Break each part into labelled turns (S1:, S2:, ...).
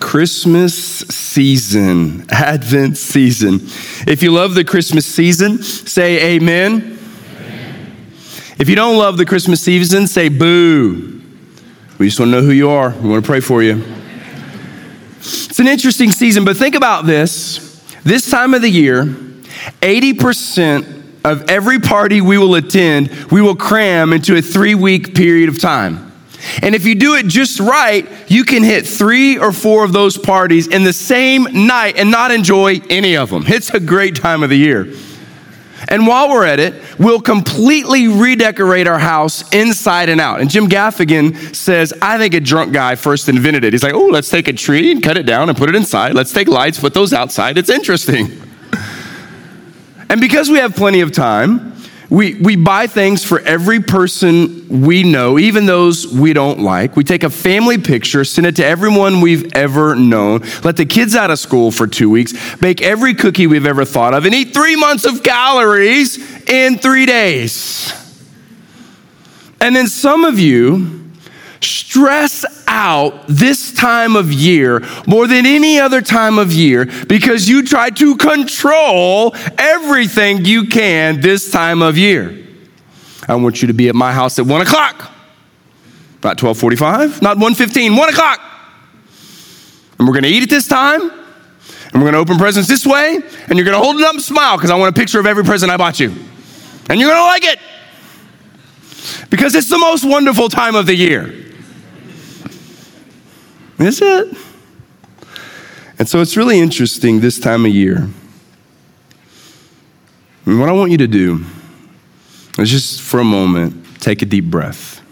S1: Christmas season, Advent season. If you love the Christmas season, say amen. amen. If you don't love the Christmas season, say boo. We just want to know who you are. We want to pray for you. It's an interesting season, but think about this. This time of the year, 80% of every party we will attend, we will cram into a three week period of time. And if you do it just right, you can hit three or four of those parties in the same night and not enjoy any of them. It's a great time of the year. And while we're at it, we'll completely redecorate our house inside and out. And Jim Gaffigan says, I think a drunk guy first invented it. He's like, oh, let's take a tree and cut it down and put it inside. Let's take lights, put those outside. It's interesting. and because we have plenty of time, we, we buy things for every person we know, even those we don't like. We take a family picture, send it to everyone we've ever known, let the kids out of school for two weeks, bake every cookie we've ever thought of, and eat three months of calories in three days. And then some of you, stress out this time of year more than any other time of year because you try to control everything you can this time of year. I want you to be at my house at one o'clock. Not 1245, not 115, one o'clock. And we're gonna eat at this time, and we're gonna open presents this way, and you're gonna hold it up and smile because I want a picture of every present I bought you. And you're gonna like it. Because it's the most wonderful time of the year. Is it? And so it's really interesting this time of year. And what I want you to do is just for a moment take a deep breath.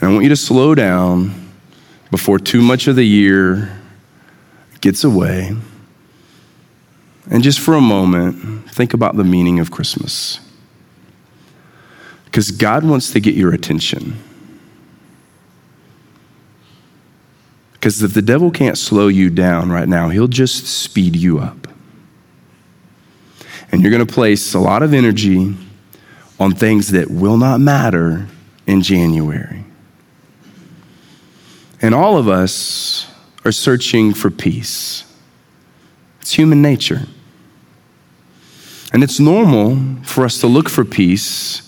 S1: And I want you to slow down before too much of the year gets away. And just for a moment, think about the meaning of Christmas. Because God wants to get your attention. Because if the devil can't slow you down right now, he'll just speed you up. And you're going to place a lot of energy on things that will not matter in January. And all of us are searching for peace. It's human nature. And it's normal for us to look for peace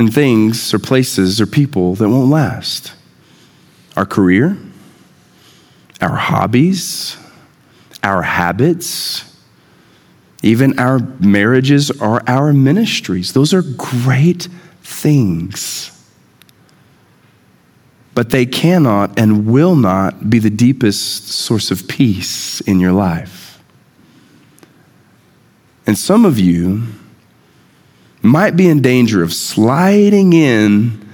S1: in things or places or people that won't last. Our career, our hobbies, our habits, even our marriages or our ministries. Those are great things. But they cannot and will not be the deepest source of peace in your life. And some of you might be in danger of sliding in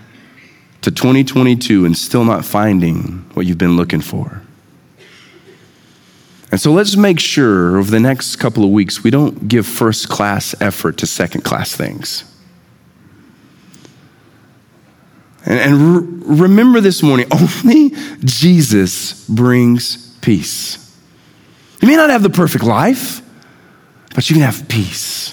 S1: to 2022 and still not finding what you've been looking for. And so let's make sure over the next couple of weeks we don't give first class effort to second class things. And, and re- remember this morning only Jesus brings peace. You may not have the perfect life, but you can have peace.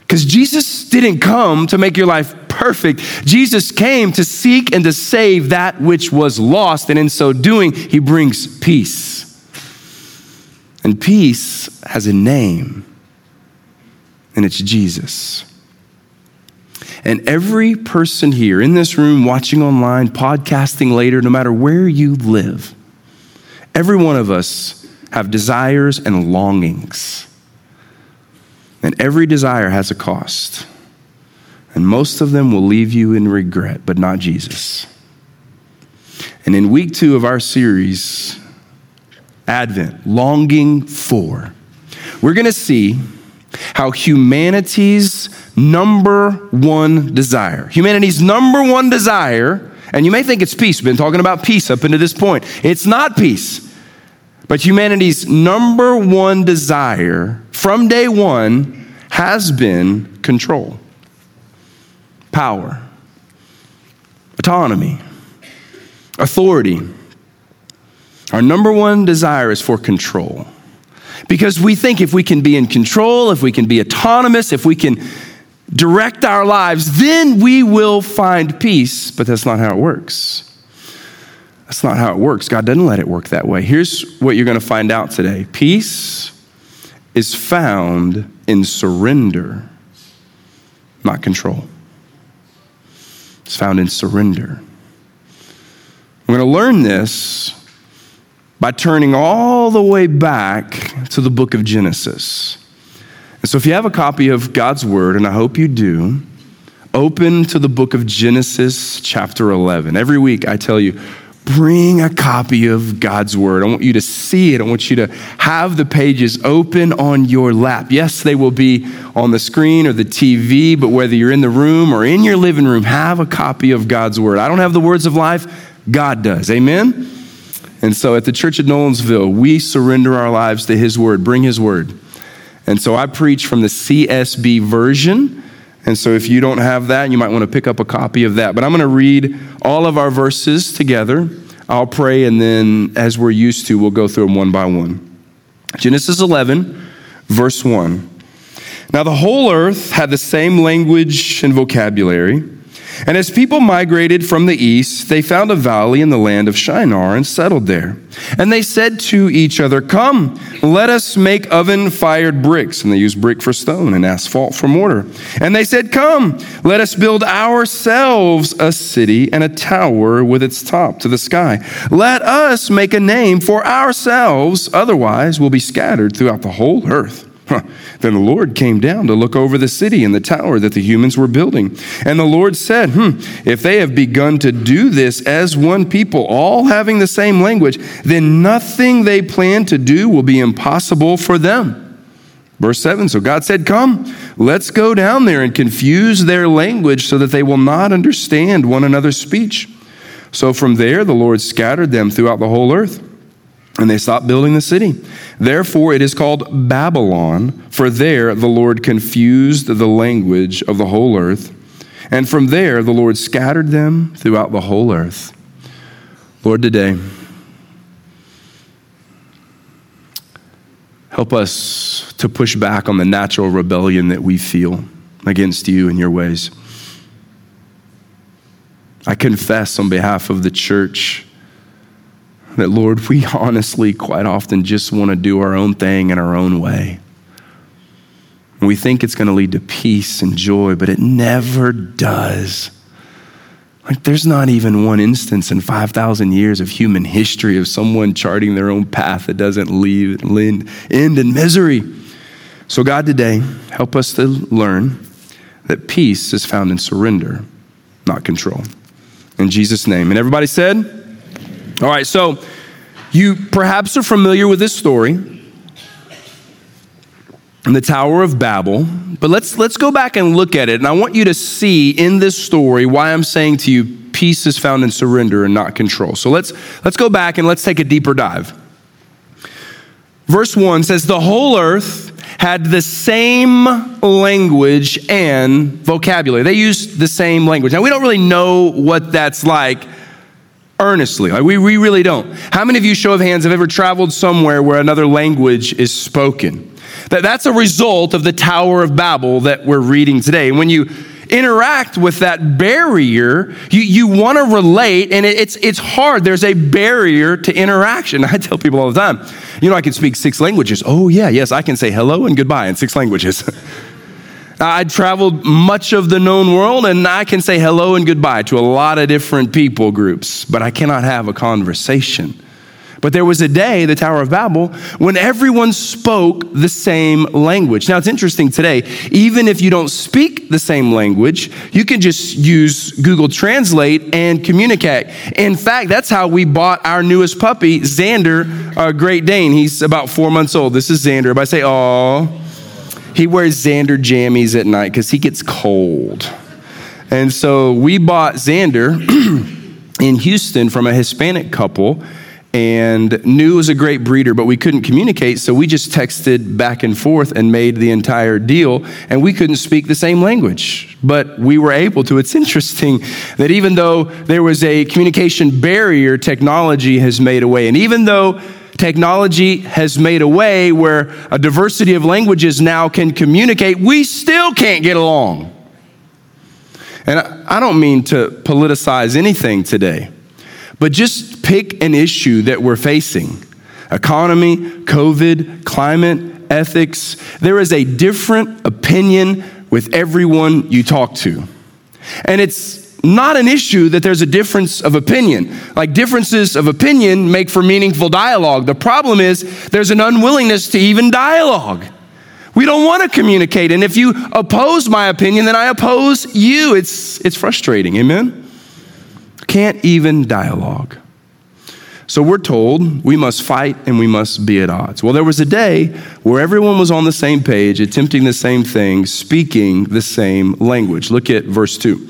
S1: Because Jesus didn't come to make your life perfect. Jesus came to seek and to save that which was lost, and in so doing, he brings peace. And peace has a name, and it's Jesus. And every person here in this room, watching online, podcasting later, no matter where you live, every one of us have desires and longings. And every desire has a cost. And most of them will leave you in regret, but not Jesus. And in week two of our series, Advent, longing for. We're going to see how humanity's number one desire, humanity's number one desire, and you may think it's peace. We've been talking about peace up into this point. It's not peace. But humanity's number one desire from day one has been control, power, autonomy, authority our number one desire is for control. Because we think if we can be in control, if we can be autonomous, if we can direct our lives, then we will find peace. But that's not how it works. That's not how it works. God doesn't let it work that way. Here's what you're going to find out today peace is found in surrender, not control. It's found in surrender. We're going to learn this by turning all the way back to the book of Genesis. And so, if you have a copy of God's Word, and I hope you do, open to the book of Genesis, chapter 11. Every week I tell you, bring a copy of God's Word. I want you to see it. I want you to have the pages open on your lap. Yes, they will be on the screen or the TV, but whether you're in the room or in your living room, have a copy of God's Word. I don't have the words of life, God does. Amen? And so at the church at Nolensville, we surrender our lives to His Word. Bring His Word. And so I preach from the CSB version. And so if you don't have that, you might want to pick up a copy of that. But I'm going to read all of our verses together. I'll pray, and then as we're used to, we'll go through them one by one. Genesis 11, verse 1. Now the whole earth had the same language and vocabulary. And as people migrated from the east, they found a valley in the land of Shinar and settled there. And they said to each other, Come, let us make oven fired bricks. And they used brick for stone and asphalt for mortar. And they said, Come, let us build ourselves a city and a tower with its top to the sky. Let us make a name for ourselves, otherwise, we'll be scattered throughout the whole earth. Huh. Then the Lord came down to look over the city and the tower that the humans were building. And the Lord said, hmm, If they have begun to do this as one people, all having the same language, then nothing they plan to do will be impossible for them. Verse 7 So God said, Come, let's go down there and confuse their language so that they will not understand one another's speech. So from there, the Lord scattered them throughout the whole earth and they stopped building the city. Therefore, it is called Babylon, for there the Lord confused the language of the whole earth. And from there, the Lord scattered them throughout the whole earth. Lord, today, help us to push back on the natural rebellion that we feel against you and your ways. I confess on behalf of the church that, Lord, we honestly quite often just want to do our own thing in our own way. We think it's going to lead to peace and joy, but it never does. Like, there's not even one instance in 5,000 years of human history of someone charting their own path that doesn't leave, end in misery. So, God, today, help us to learn that peace is found in surrender, not control. In Jesus' name. And everybody said, all right, so you perhaps are familiar with this story the Tower of Babel, but let's, let's go back and look at it. And I want you to see in this story why I'm saying to you, peace is found in surrender and not control. So let's, let's go back and let's take a deeper dive. Verse 1 says, The whole earth had the same language and vocabulary. They used the same language. Now, we don't really know what that's like earnestly. Like we, we really don't. How many of you, show of hands, have ever traveled somewhere where another language is spoken? That, that's a result of the Tower of Babel that we're reading today. And when you interact with that barrier, you, you want to relate, and it, it's, it's hard. There's a barrier to interaction. I tell people all the time, you know, I can speak six languages. Oh, yeah, yes, I can say hello and goodbye in six languages. Uh, I traveled much of the known world and I can say hello and goodbye to a lot of different people groups, but I cannot have a conversation. But there was a day, the Tower of Babel, when everyone spoke the same language. Now it's interesting today, even if you don't speak the same language, you can just use Google Translate and communicate. In fact, that's how we bought our newest puppy, Xander, a Great Dane. He's about four months old. This is Xander. If I say, oh, he wears Xander jammies at night because he gets cold. And so we bought Xander in Houston from a Hispanic couple and knew it was a great breeder, but we couldn't communicate, so we just texted back and forth and made the entire deal, and we couldn't speak the same language, but we were able to. It's interesting that even though there was a communication barrier, technology has made a way. And even though technology has made a way where a diversity of languages now can communicate, we still can't get along. And I don't mean to politicize anything today, but just pick an issue that we're facing economy, COVID, climate, ethics. There is a different opinion with everyone you talk to. And it's not an issue that there's a difference of opinion. Like differences of opinion make for meaningful dialogue. The problem is there's an unwillingness to even dialogue. We don't want to communicate. And if you oppose my opinion, then I oppose you. It's, it's frustrating. Amen? Can't even dialogue. So we're told we must fight and we must be at odds. Well, there was a day where everyone was on the same page, attempting the same thing, speaking the same language. Look at verse 2.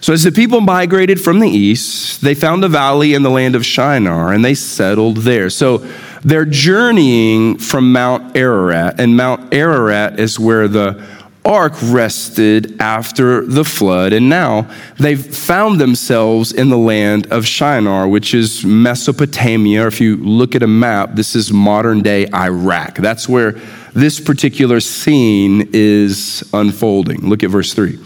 S1: So, as the people migrated from the east, they found a valley in the land of Shinar and they settled there. So, they're journeying from Mount Ararat, and Mount Ararat is where the ark rested after the flood, and now they've found themselves in the land of Shinar, which is Mesopotamia. If you look at a map, this is modern day Iraq. That's where this particular scene is unfolding. Look at verse 3.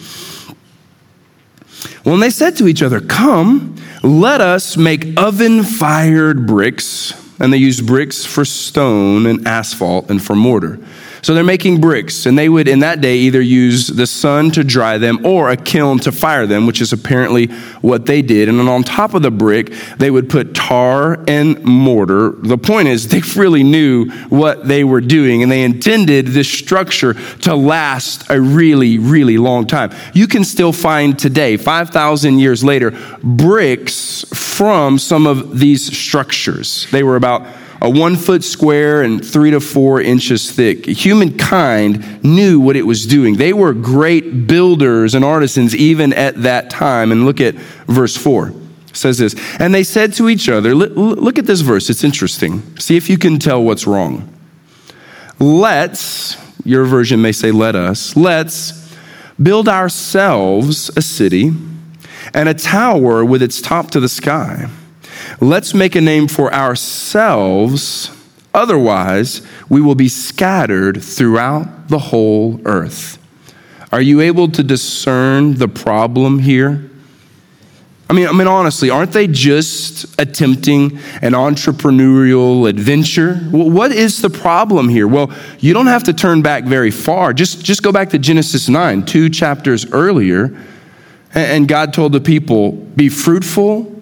S1: When they said to each other, Come, let us make oven fired bricks, and they used bricks for stone and asphalt and for mortar. So they're making bricks, and they would in that day either use the sun to dry them or a kiln to fire them, which is apparently what they did. And then on top of the brick, they would put tar and mortar. The point is, they really knew what they were doing, and they intended this structure to last a really, really long time. You can still find today, 5,000 years later, bricks from some of these structures. They were about a one foot square and three to four inches thick. Humankind knew what it was doing. They were great builders and artisans even at that time. And look at verse 4. It says this, and they said to each other, look at this verse, it's interesting. See if you can tell what's wrong. Let's, your version may say, let us, let's build ourselves a city and a tower with its top to the sky Let's make a name for ourselves, otherwise, we will be scattered throughout the whole earth. Are you able to discern the problem here? I mean, I mean, honestly, aren't they just attempting an entrepreneurial adventure? What is the problem here? Well, you don't have to turn back very far. Just, just go back to Genesis 9, two chapters earlier. And God told the people, Be fruitful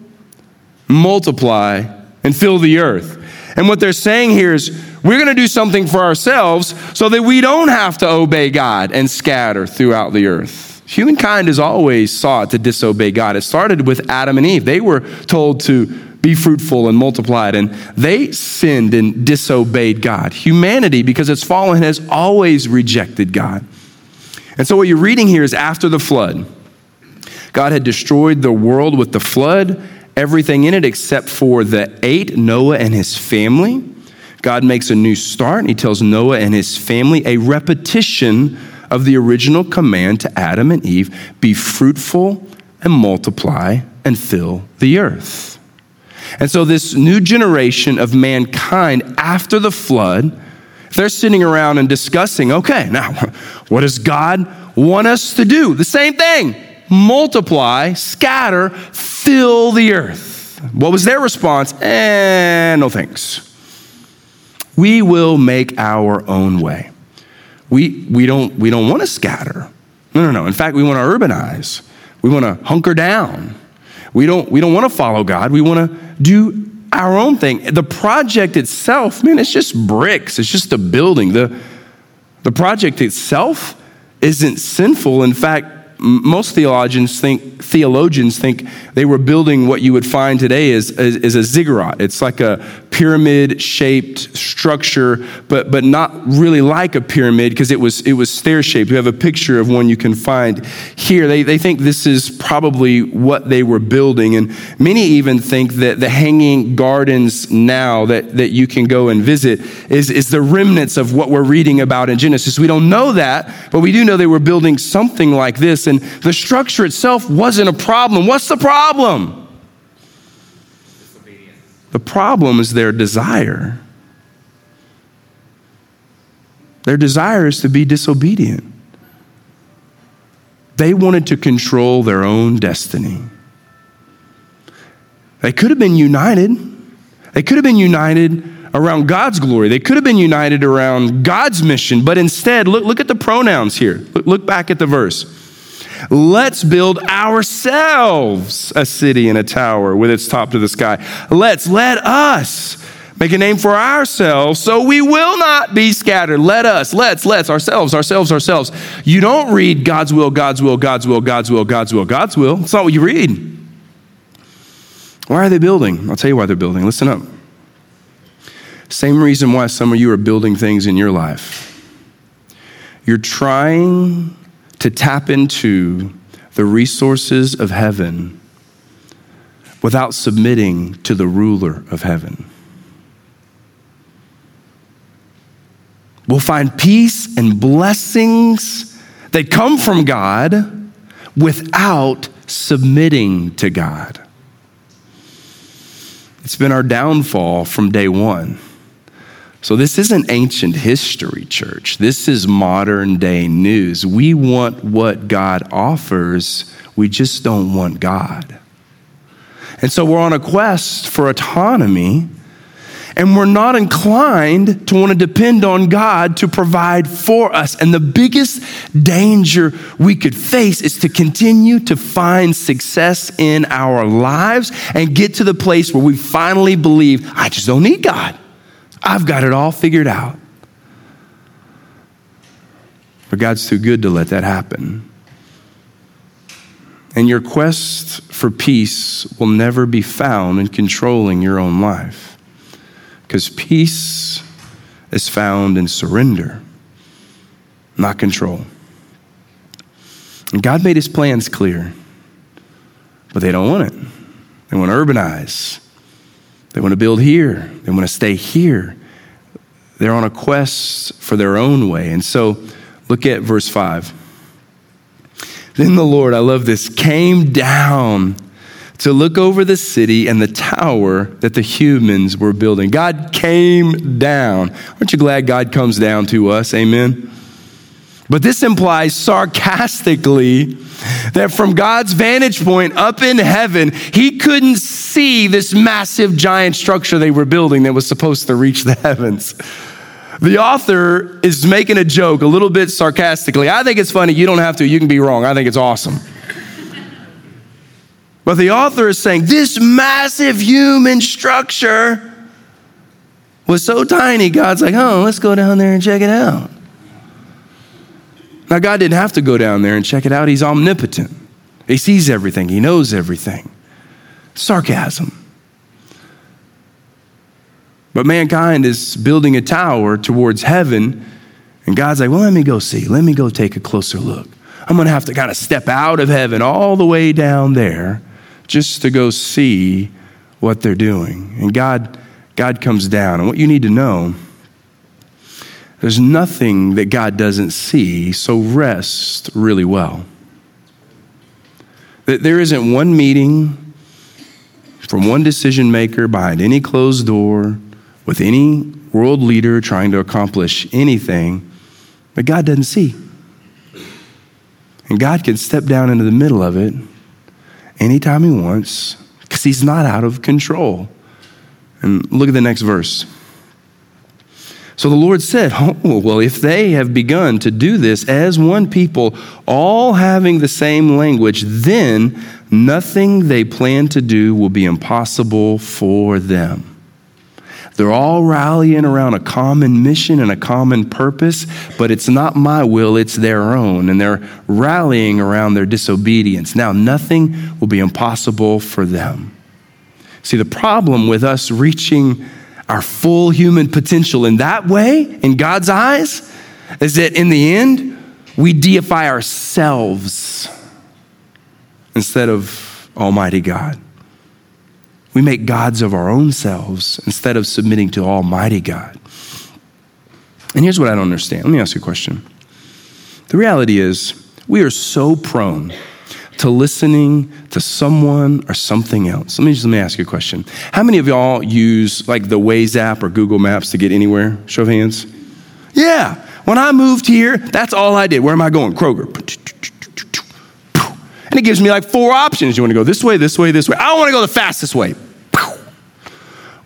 S1: multiply, and fill the earth. And what they're saying here is we're going to do something for ourselves so that we don't have to obey God and scatter throughout the earth. Humankind has always sought to disobey God. It started with Adam and Eve. They were told to be fruitful and multiplied, and they sinned and disobeyed God. Humanity, because it's fallen, has always rejected God. And so, what you're reading here is after the flood, God had destroyed the world with the flood everything in it except for the eight, Noah and his family. God makes a new start and he tells Noah and his family a repetition of the original command to Adam and Eve be fruitful and multiply and fill the earth. And so, this new generation of mankind after the flood, they're sitting around and discussing okay, now, what does God want us to do? The same thing multiply, scatter, fill the earth. What was their response? Eh, no thanks. We will make our own way. We, we don't, we don't want to scatter. No, no, no. In fact, we want to urbanize. We want to hunker down. We don't, we don't want to follow God. We want to do our own thing. The project itself, man, it's just bricks. It's just a building. The, the project itself isn't sinful. In fact, most theologians think theologians think they were building what you would find today is, as, as a ziggurat. It's like a pyramid shaped structure, but, but not really like a pyramid because it was, it was stair shaped. We have a picture of one you can find here. They, they think this is probably what they were building. And many even think that the hanging gardens now that, that you can go and visit is, is the remnants of what we're reading about in Genesis. We don't know that, but we do know they were building something like this. And the structure itself wasn't a problem. What's the problem? The problem is their desire. Their desire is to be disobedient. They wanted to control their own destiny. They could have been united. They could have been united around God's glory. They could have been united around God's mission, but instead, look, look at the pronouns here. Look, look back at the verse. Let's build ourselves a city and a tower with its top to the sky. Let's, let us make a name for ourselves so we will not be scattered. Let us, let's, let's, ourselves, ourselves, ourselves. You don't read God's will, God's will, God's will, God's will, God's will, God's will. That's not what you read. Why are they building? I'll tell you why they're building. Listen up. Same reason why some of you are building things in your life. You're trying to tap into the resources of heaven without submitting to the ruler of heaven. We'll find peace and blessings that come from God without submitting to God. It's been our downfall from day one. So, this isn't ancient history, church. This is modern day news. We want what God offers, we just don't want God. And so, we're on a quest for autonomy, and we're not inclined to want to depend on God to provide for us. And the biggest danger we could face is to continue to find success in our lives and get to the place where we finally believe, I just don't need God. I've got it all figured out. But God's too good to let that happen. And your quest for peace will never be found in controlling your own life. Because peace is found in surrender, not control. And God made his plans clear, but they don't want it. They want to urbanize, they want to build here, they want to stay here. They're on a quest for their own way. And so look at verse 5. Then the Lord, I love this, came down to look over the city and the tower that the humans were building. God came down. Aren't you glad God comes down to us? Amen. But this implies sarcastically that from God's vantage point up in heaven, he couldn't see this massive giant structure they were building that was supposed to reach the heavens. The author is making a joke a little bit sarcastically. I think it's funny. You don't have to. You can be wrong. I think it's awesome. But the author is saying this massive human structure was so tiny, God's like, oh, let's go down there and check it out. Now, God didn't have to go down there and check it out. He's omnipotent, He sees everything, He knows everything. Sarcasm. But mankind is building a tower towards heaven, and God's like, well, let me go see. Let me go take a closer look. I'm going to have to kind of step out of heaven all the way down there just to go see what they're doing. And God, God comes down. And what you need to know there's nothing that God doesn't see, so rest really well. That there isn't one meeting from one decision maker behind any closed door with any world leader trying to accomplish anything that God doesn't see. And God can step down into the middle of it anytime He wants because He's not out of control. And look at the next verse. So the Lord said, Oh, well, if they have begun to do this as one people, all having the same language, then nothing they plan to do will be impossible for them. They're all rallying around a common mission and a common purpose, but it's not my will, it's their own. And they're rallying around their disobedience. Now, nothing will be impossible for them. See, the problem with us reaching our full human potential in that way, in God's eyes, is that in the end, we deify ourselves instead of Almighty God. We make gods of our own selves instead of submitting to Almighty God. And here's what I don't understand. Let me ask you a question. The reality is, we are so prone to listening to someone or something else. Let me just let me ask you a question. How many of y'all use like the Waze app or Google Maps to get anywhere? Show of hands. Yeah. When I moved here, that's all I did. Where am I going? Kroger. And it gives me like four options. You want to go this way, this way, this way. I want to go the fastest way.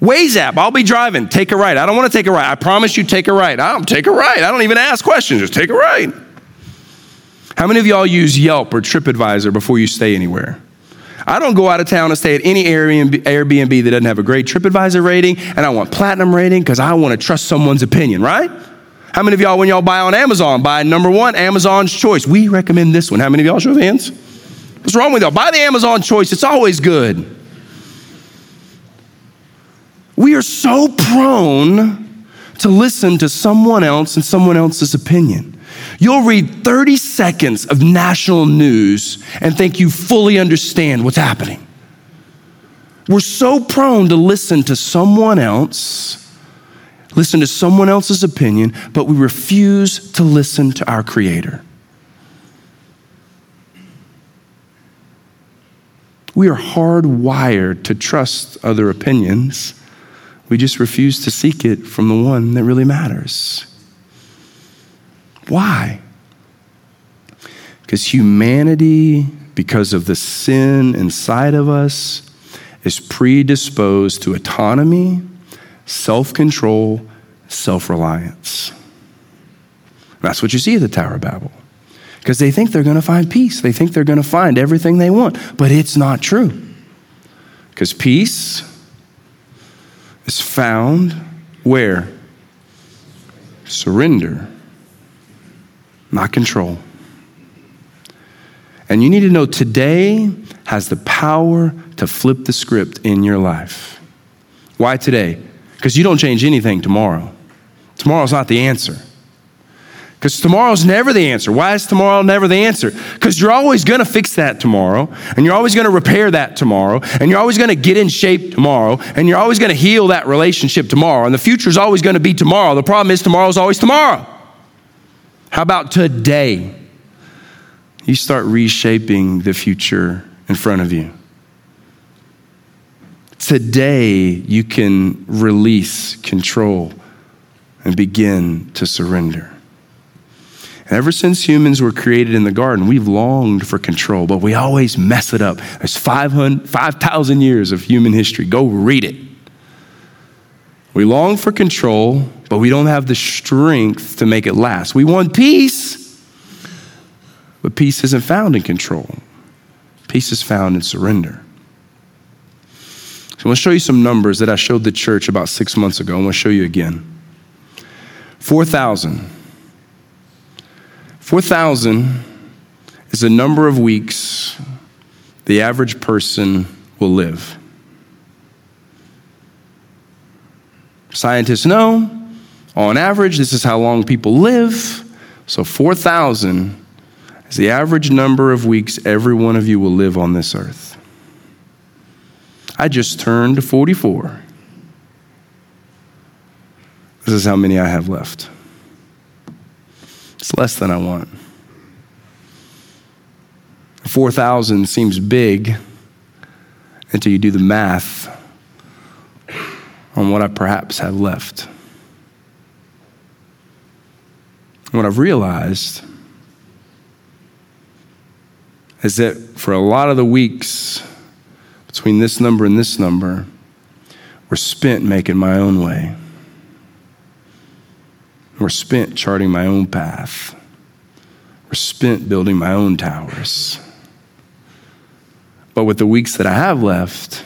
S1: Waze app, I'll be driving, take a right. I don't want to take a right. I promise you, take a right. I don't take a right. I don't even ask questions, just take a right. How many of y'all use Yelp or TripAdvisor before you stay anywhere? I don't go out of town and stay at any Airbnb that doesn't have a great TripAdvisor rating, and I want platinum rating because I want to trust someone's opinion, right? How many of y'all, when y'all buy on Amazon, buy number one, Amazon's choice? We recommend this one. How many of y'all show of hands? What's wrong with y'all? Buy the Amazon choice, it's always good. We are so prone to listen to someone else and someone else's opinion. You'll read 30 seconds of national news and think you fully understand what's happening. We're so prone to listen to someone else, listen to someone else's opinion, but we refuse to listen to our Creator. We are hardwired to trust other opinions we just refuse to seek it from the one that really matters. Why? Because humanity, because of the sin inside of us, is predisposed to autonomy, self control, self reliance. That's what you see at the Tower of Babel. Because they think they're going to find peace. They think they're going to find everything they want. But it's not true. Because peace is found where? Surrender, not control. And you need to know today has the power to flip the script in your life. Why today? Because you don't change anything tomorrow. Tomorrow's not the answer. Because tomorrow's never the answer. Why is tomorrow never the answer? Because you're always going to fix that tomorrow, and you're always going to repair that tomorrow, and you're always going to get in shape tomorrow, and you're always going to heal that relationship tomorrow, and the future's always going to be tomorrow. The problem is, tomorrow's always tomorrow. How about today? You start reshaping the future in front of you. Today, you can release control and begin to surrender. Ever since humans were created in the garden, we've longed for control, but we always mess it up. There's 5,000 years of human history. Go read it. We long for control, but we don't have the strength to make it last. We want peace, but peace isn't found in control. Peace is found in surrender. So I'm going to show you some numbers that I showed the church about six months ago. I'm going to show you again. 4,000 4,000 is the number of weeks the average person will live. Scientists know, on average, this is how long people live. So 4,000 is the average number of weeks every one of you will live on this earth. I just turned 44. This is how many I have left. It's less than I want. 4,000 seems big until you do the math on what I perhaps have left. what I've realized is that for a lot of the weeks between this number and this number, were spent making my own way were spent charting my own path, were spent building my own towers. But with the weeks that I have left,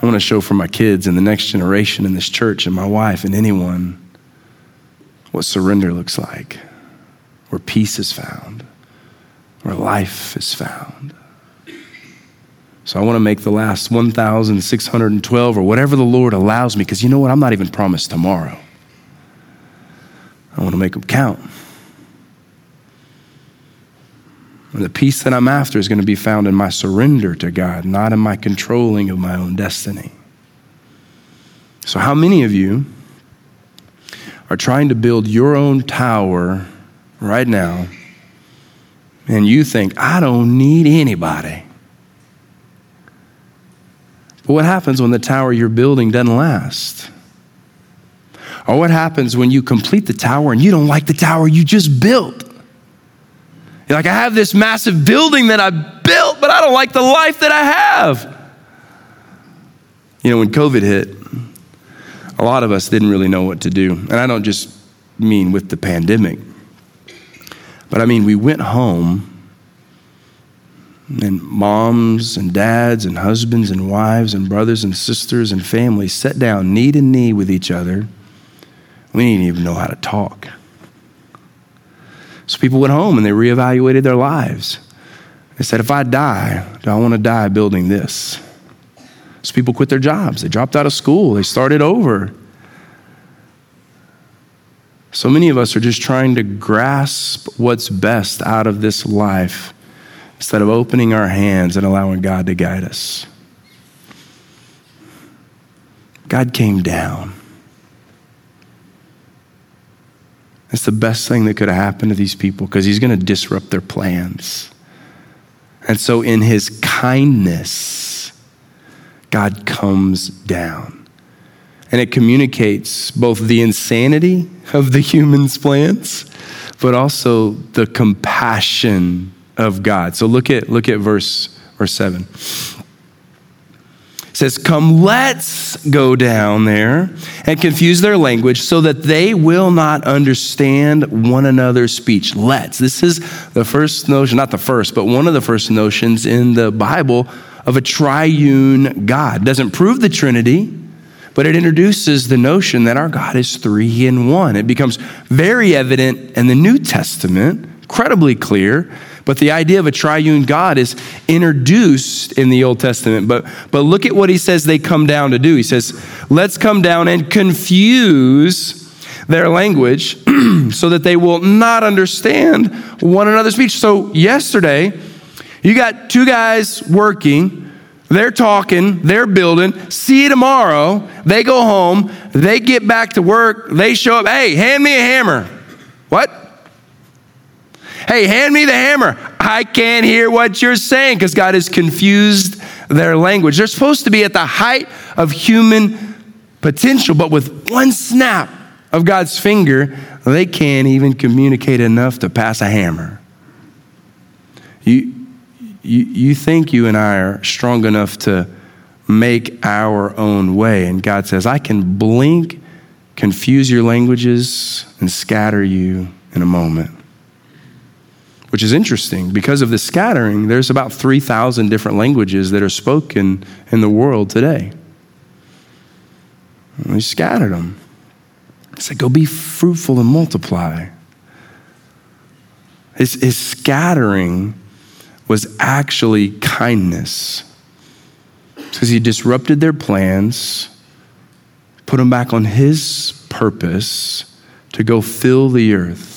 S1: I want to show for my kids and the next generation in this church and my wife and anyone what surrender looks like, where peace is found, where life is found. So I want to make the last 1,612 or whatever the Lord allows me, because you know what? I'm not even promised tomorrow. I want to make them count. And the peace that I'm after is going to be found in my surrender to God, not in my controlling of my own destiny. So, how many of you are trying to build your own tower right now and you think, I don't need anybody? But what happens when the tower you're building doesn't last? Or what happens when you complete the tower and you don't like the tower you just built? You're like, I have this massive building that I built, but I don't like the life that I have. You know, when COVID hit, a lot of us didn't really know what to do. And I don't just mean with the pandemic, but I mean, we went home and moms and dads and husbands and wives and brothers and sisters and families sat down knee to knee with each other. We didn't even know how to talk. So people went home and they reevaluated their lives. They said, if I die, do I want to die building this? So people quit their jobs. They dropped out of school. They started over. So many of us are just trying to grasp what's best out of this life instead of opening our hands and allowing God to guide us. God came down. It's the best thing that could have happened to these people because he's going to disrupt their plans. And so, in his kindness, God comes down. And it communicates both the insanity of the human's plans, but also the compassion of God. So look at look at verse verse 7. Says, Come, let's go down there and confuse their language so that they will not understand one another's speech. Let's. This is the first notion, not the first, but one of the first notions in the Bible of a triune God. Doesn't prove the Trinity, but it introduces the notion that our God is three in one. It becomes very evident in the New Testament, incredibly clear. But the idea of a triune God is introduced in the Old Testament. But, but look at what he says they come down to do. He says, Let's come down and confuse their language so that they will not understand one another's speech. So, yesterday, you got two guys working they're talking, they're building. See you tomorrow. They go home, they get back to work, they show up. Hey, hand me a hammer. What? Hey, hand me the hammer. I can't hear what you're saying because God has confused their language. They're supposed to be at the height of human potential, but with one snap of God's finger, they can't even communicate enough to pass a hammer. You, you, you think you and I are strong enough to make our own way. And God says, I can blink, confuse your languages, and scatter you in a moment. Which is interesting. Because of the scattering, there's about 3,000 different languages that are spoken in the world today. And he scattered them. He said, Go be fruitful and multiply. His, his scattering was actually kindness. Because he disrupted their plans, put them back on his purpose to go fill the earth.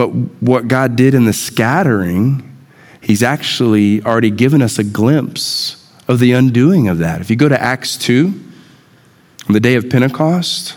S1: But what God did in the scattering, he's actually already given us a glimpse of the undoing of that. If you go to Acts 2, on the day of Pentecost,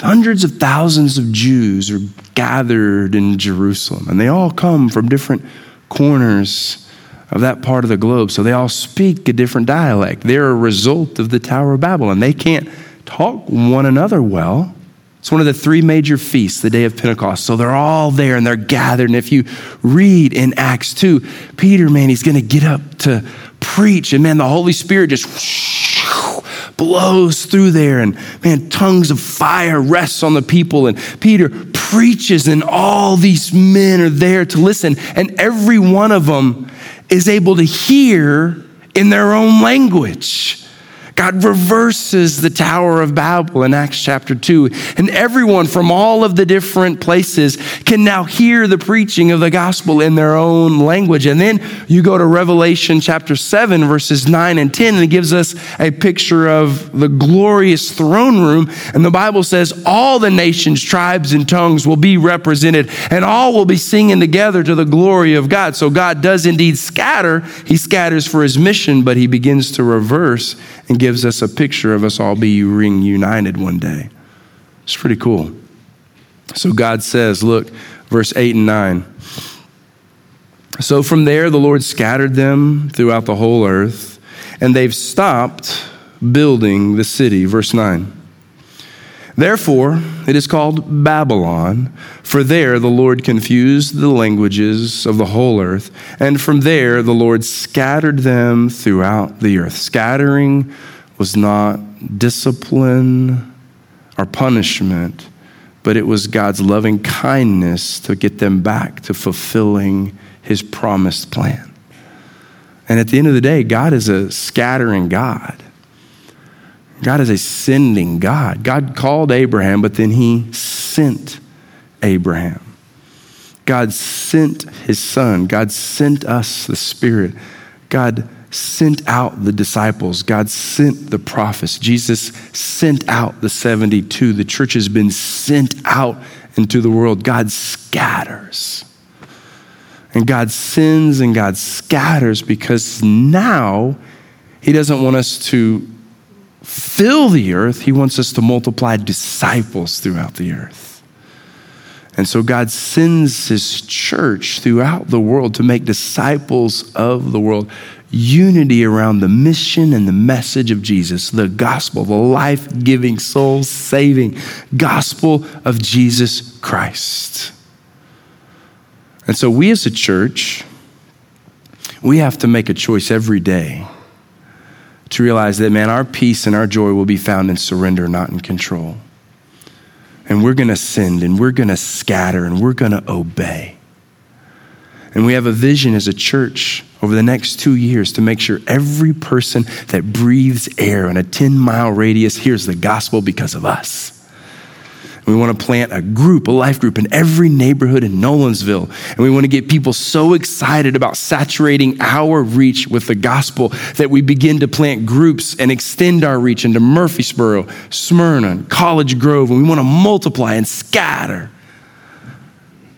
S1: hundreds of thousands of Jews are gathered in Jerusalem, and they all come from different corners of that part of the globe. So they all speak a different dialect. They're a result of the Tower of Babel, and they can't talk one another well. It's one of the three major feasts, the day of Pentecost. So they're all there and they're gathered. And if you read in Acts 2, Peter, man, he's going to get up to preach. And man, the Holy Spirit just blows through there, and man, tongues of fire rests on the people. And Peter preaches, and all these men are there to listen, and every one of them is able to hear in their own language. God reverses the Tower of Babel in Acts chapter 2. And everyone from all of the different places can now hear the preaching of the gospel in their own language. And then you go to Revelation chapter 7, verses 9 and 10, and it gives us a picture of the glorious throne room. And the Bible says all the nations, tribes, and tongues will be represented, and all will be singing together to the glory of God. So God does indeed scatter. He scatters for his mission, but he begins to reverse and gives us a picture of us all being united one day. It's pretty cool. So God says, look, verse 8 and 9. So from there, the Lord scattered them throughout the whole earth, and they've stopped building the city. Verse 9. Therefore, it is called Babylon, for there the Lord confused the languages of the whole earth, and from there the Lord scattered them throughout the earth. Scattering was not discipline or punishment, but it was God's loving kindness to get them back to fulfilling his promised plan. And at the end of the day, God is a scattering God. God is a sending God. God called Abraham, but then he sent Abraham. God sent his son. God sent us the Spirit. God sent out the disciples. God sent the prophets. Jesus sent out the 72. The church has been sent out into the world. God scatters. And God sends and God scatters because now he doesn't want us to fill the earth, He wants us to multiply disciples throughout the earth. And so God sends His church throughout the world to make disciples of the world. Unity around the mission and the message of Jesus, the gospel, the life giving, soul saving gospel of Jesus Christ. And so we as a church, we have to make a choice every day to realize that, man, our peace and our joy will be found in surrender, not in control. And we're going to send and we're going to scatter and we're going to obey. And we have a vision as a church over the next two years to make sure every person that breathes air in a 10 mile radius hears the gospel because of us. We want to plant a group, a life group in every neighborhood in Nolensville. And we want to get people so excited about saturating our reach with the gospel that we begin to plant groups and extend our reach into Murfreesboro, Smyrna, College Grove. And we want to multiply and scatter.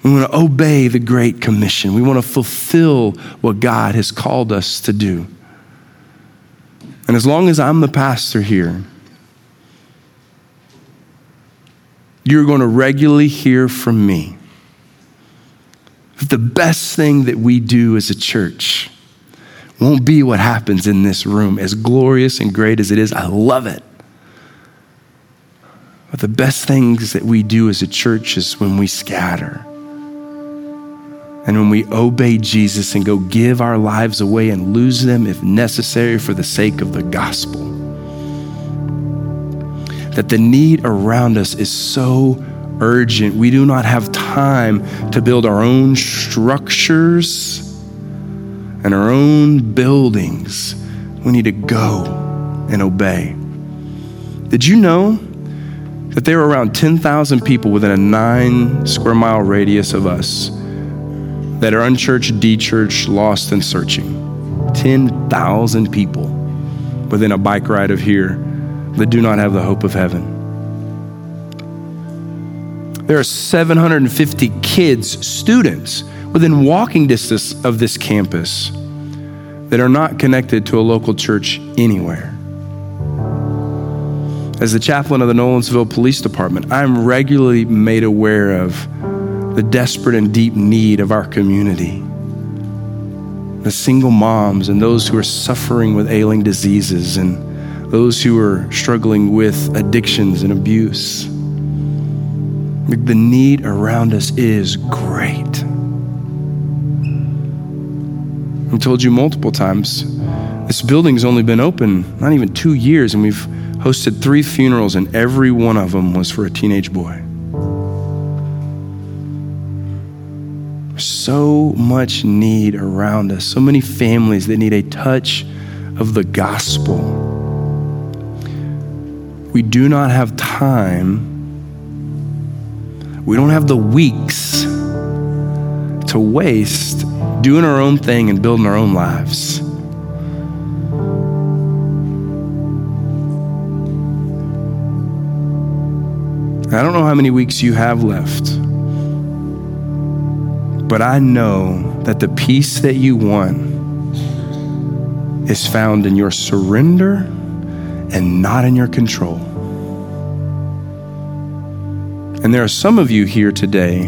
S1: We want to obey the Great Commission. We want to fulfill what God has called us to do. And as long as I'm the pastor here, you're going to regularly hear from me. The best thing that we do as a church won't be what happens in this room, as glorious and great as it is. I love it. But the best things that we do as a church is when we scatter. And when we obey Jesus and go give our lives away and lose them if necessary for the sake of the gospel that the need around us is so urgent. We do not have time to build our own structures and our own buildings. We need to go and obey. Did you know that there are around 10,000 people within a nine square mile radius of us that are unchurched, dechurched, lost, and searching? 10,000 people within a bike ride of here that do not have the hope of heaven. There are 750 kids, students, within walking distance of this campus that are not connected to a local church anywhere. As the chaplain of the Nolensville Police Department, I'm regularly made aware of the desperate and deep need of our community. The single moms and those who are suffering with ailing diseases and those who are struggling with addictions and abuse. The need around us is great. I've told you multiple times, this building's only been open not even two years, and we've hosted three funerals, and every one of them was for a teenage boy. So much need around us, so many families that need a touch of the gospel. We do not have time, we don't have the weeks to waste doing our own thing and building our own lives. I don't know how many weeks you have left, but I know that the peace that you want is found in your surrender and not in your control. And there are some of you here today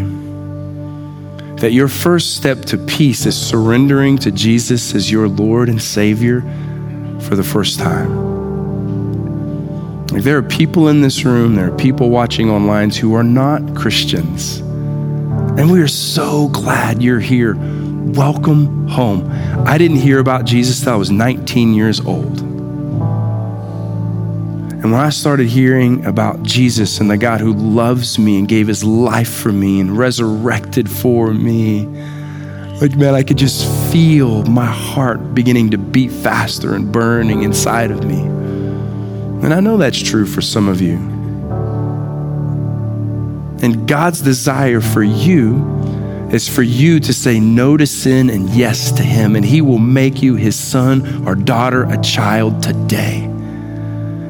S1: that your first step to peace is surrendering to Jesus as your Lord and Savior for the first time. Like there are people in this room, there are people watching online who are not Christians. And we are so glad you're here. Welcome home. I didn't hear about Jesus till I was 19 years old. And when I started hearing about Jesus and the God who loves me and gave his life for me and resurrected for me, like, man, I could just feel my heart beginning to beat faster and burning inside of me. And I know that's true for some of you. And God's desire for you is for you to say no to sin and yes to Him, and He will make you His son or daughter, a child today.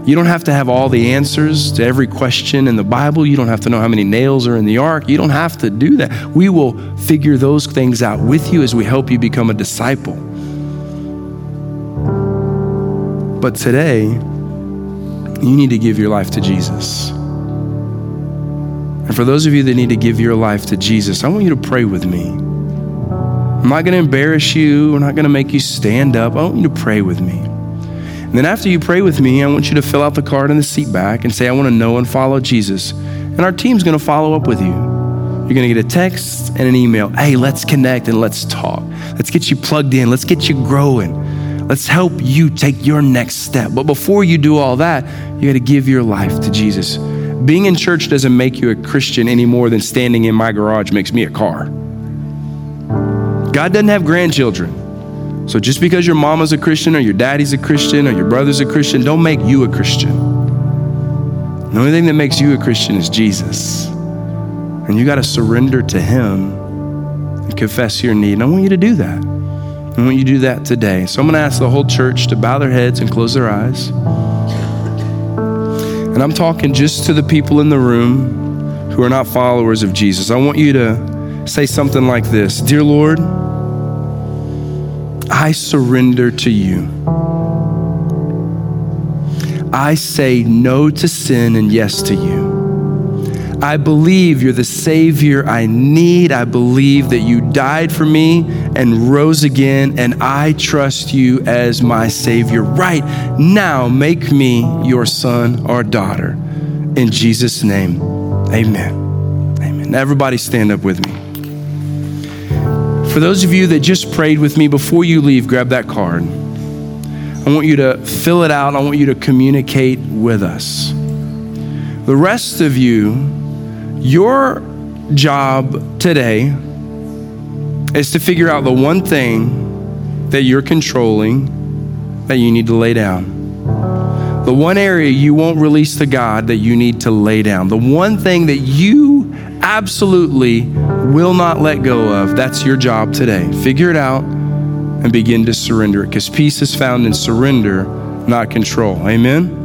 S1: You don't have to have all the answers to every question in the Bible. You don't have to know how many nails are in the ark. You don't have to do that. We will figure those things out with you as we help you become a disciple. But today, you need to give your life to Jesus. And for those of you that need to give your life to Jesus, I want you to pray with me. I'm not going to embarrass you. I'm not going to make you stand up. I want you to pray with me. And then after you pray with me, I want you to fill out the card in the seat back and say, I want to know and follow Jesus. And our team's going to follow up with you. You're going to get a text and an email. Hey, let's connect and let's talk. Let's get you plugged in. Let's get you growing. Let's help you take your next step. But before you do all that, you got to give your life to Jesus. Being in church doesn't make you a Christian any more than standing in my garage makes me a car. God doesn't have grandchildren. So just because your mama's a Christian or your daddy's a Christian or your brother's a Christian, don't make you a Christian. The only thing that makes you a Christian is Jesus. And you got to surrender to Him and confess your need. And I want you to do that. I want you to do that today. So I'm going to ask the whole church to bow their heads and close their eyes. And I'm talking just to the people in the room who are not followers of Jesus. I want you to say something like this Dear Lord, I surrender to you. I say no to sin and yes to you. I believe you're the Savior I need. I believe that you died for me and rose again, and I trust you as my Savior. Right now, make me your son or daughter. In Jesus' name, amen. Amen. Everybody stand up with me. For those of you that just prayed with me, before you leave, grab that card. I want you to fill it out. I want you to communicate with us. The rest of you, your job today is to figure out the one thing that you're controlling that you need to lay down. The one area you won't release to God that you need to lay down. The one thing that you absolutely will not let go of, that's your job today. Figure it out and begin to surrender it because peace is found in surrender, not control. Amen.